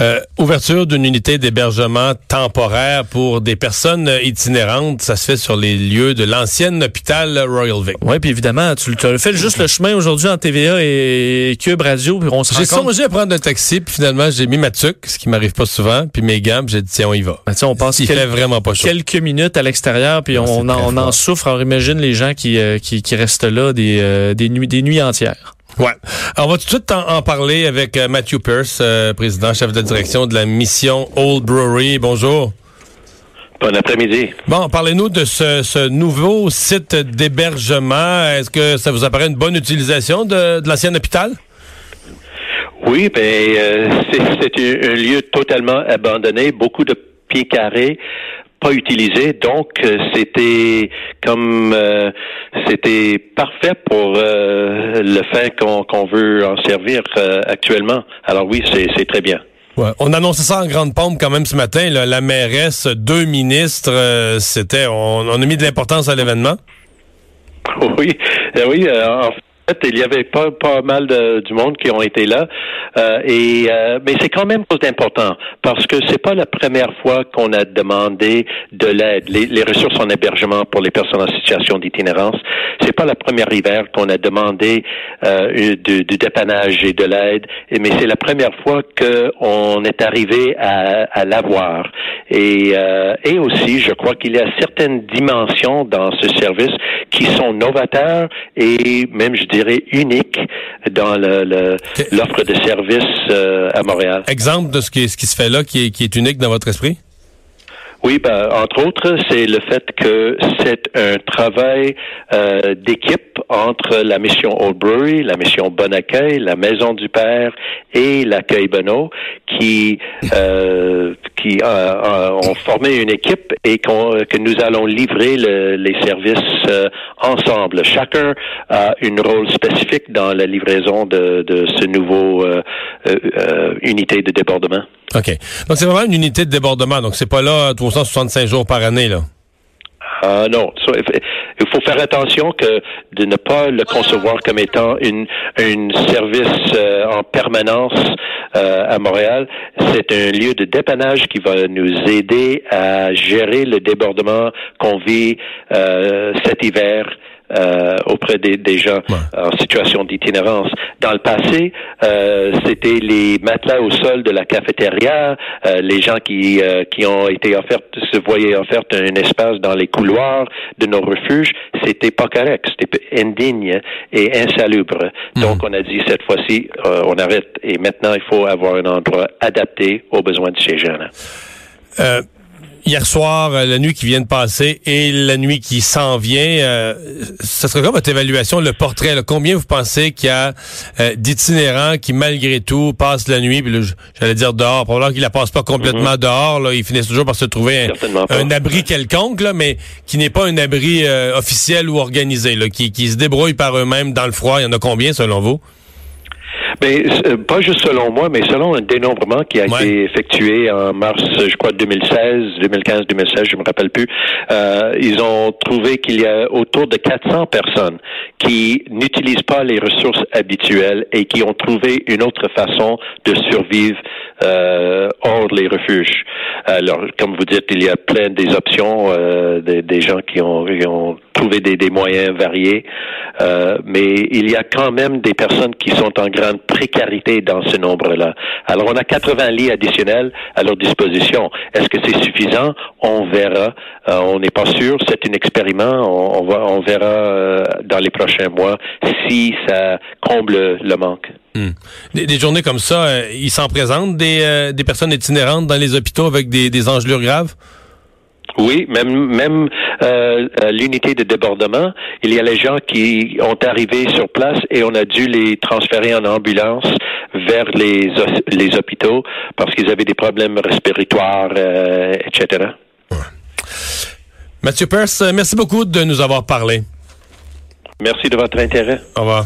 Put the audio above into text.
Euh, ouverture d'une unité d'hébergement temporaire pour des personnes itinérantes, ça se fait sur les lieux de l'ancien hôpital Royal Vic. Oui, puis évidemment, tu, tu as fait juste le chemin aujourd'hui en TVA et Cube Radio, puis on se J'ai songé à prendre un taxi, puis finalement, j'ai mis ma tuque, ce qui m'arrive pas souvent, puis mes gants, j'ai dit, tiens, on y va. Ben, on passe Il quel- fait vraiment pas chaud. quelques minutes à l'extérieur, puis Ah, c'est on, en, on en souffre. Alors imagine les gens qui, euh, qui, qui restent là des, euh, des, nuits, des nuits entières. Ouais. Alors, on va tout de suite en, en parler avec euh, Matthew Pierce, euh, président, chef de direction de la mission Old Brewery. Bonjour. Bon après-midi. Bon, parlez-nous de ce, ce nouveau site d'hébergement. Est-ce que ça vous apparaît une bonne utilisation de, de l'ancien hôpital? Oui, ben euh, c'est un lieu totalement abandonné, beaucoup de pieds carrés pas utilisés, donc euh, c'était comme euh, c'était parfait pour euh, le fin qu'on qu'on veut en servir euh, actuellement. Alors oui, c'est c'est très bien. Ouais. On annonçait ça en grande pompe quand même ce matin. là. La mairesse, deux ministres, c'était. On, on a mis de l'importance à l'événement. Oui, oui. en fait, il y avait pas pas mal de, du monde qui ont été là, euh, et euh, mais c'est quand même chose d'important parce que c'est pas la première fois qu'on a demandé de l'aide, les, les ressources en hébergement pour les personnes en situation d'itinérance. C'est pas la première hiver qu'on a demandé euh, du, du dépannage et de l'aide, mais c'est la première fois qu'on est arrivé à, à l'avoir. Et, euh, et aussi, je crois qu'il y a certaines dimensions dans ce service qui sont novateurs et même, je dirais, uniques dans le- le- Ok. l'offre de services euh, à Montréal. Exemple de ce qui, ce qui se fait là, qui est, qui est unique dans votre esprit? Oui, ben, entre autres, c'est le fait que c'est un travail euh, d'équipe entre la mission Old Brewery, la mission Bon Accueil, la Maison du Père et l'accueil Benoît qui euh, qui euh, euh, ont formé une équipe et que nous allons livrer le- les services ensemble. Chacun a une rôle spécifique dans la livraison de, de ce nouveau unité de débordement. OK. Donc, c'est vraiment une unité de débordement. Donc, c'est pas là 365 jours par année, là. Ah non, il faut faire attention que de ne pas le concevoir comme étant une une service euh, en permanence euh, à Montréal. C'est un lieu de dépannage qui va nous aider à gérer le débordement qu'on vit euh, cet hiver. Euh, auprès des, des gens Ouais. en situation d'itinérance. Dans le passé, euh, c'était les matelas au sol de la cafétéria, euh, les gens qui euh, qui ont été offerts se voyaient offert un espace dans les couloirs de nos refuges. C'était pas correct, c'était indigne et insalubre. Donc on a dit cette fois-ci, euh, on arrête et maintenant il faut avoir un endroit adapté aux besoins de ces gens. Hier soir, euh, la nuit qui vient de passer et la nuit qui s'en vient, euh, ça serait quoi votre évaluation, le portrait? là? Combien vous pensez qu'il y a euh, d'itinérants qui, malgré tout, passent la nuit, j'allais dire dehors, probablement qu'ils la passent pas complètement dehors, là, ils finissent toujours par se trouver un, abri quelconque, là, mais qui n'est pas un abri euh, officiel ou organisé, là, qui, qui se débrouillent par eux-mêmes dans le froid. Il y en a combien, selon vous? Mais euh, pas juste selon moi, mais selon un dénombrement qui a Ouais. été effectué en mars, je crois, 2016, 2015, 2016, je me rappelle plus. Euh, ils ont trouvé qu'il y a autour de 400 personnes qui n'utilisent pas les ressources habituelles et qui ont trouvé une autre façon de survivre euh, hors les refuges. Alors, comme vous dites, il y a plein des options, euh, des, des gens qui ont, qui ont trouvé des, des moyens variés, euh, mais il y a quand même des personnes qui sont en grande précarité dans ce nombre-là. Alors, on a 80 lits additionnels à leur disposition. Est-ce que c'est suffisant? On verra. Euh, on n'est pas sûr. C'est un expériment. On, on, va, on verra euh, dans les prochains mois si ça comble le manque. Hmm. Des, des journées comme ça, euh, il s'en présente des, euh, des personnes itinérantes dans les hôpitaux avec des, des engelures graves? Oui, même même euh, l'unité de débordement, il y a les gens qui ont arrivé sur place et on a dû les transférer en ambulance vers les les hôpitaux parce qu'ils avaient des problèmes respiratoires, euh, etc. Mathieu Peirce, merci beaucoup de nous avoir parlé. Merci de votre intérêt. Au revoir.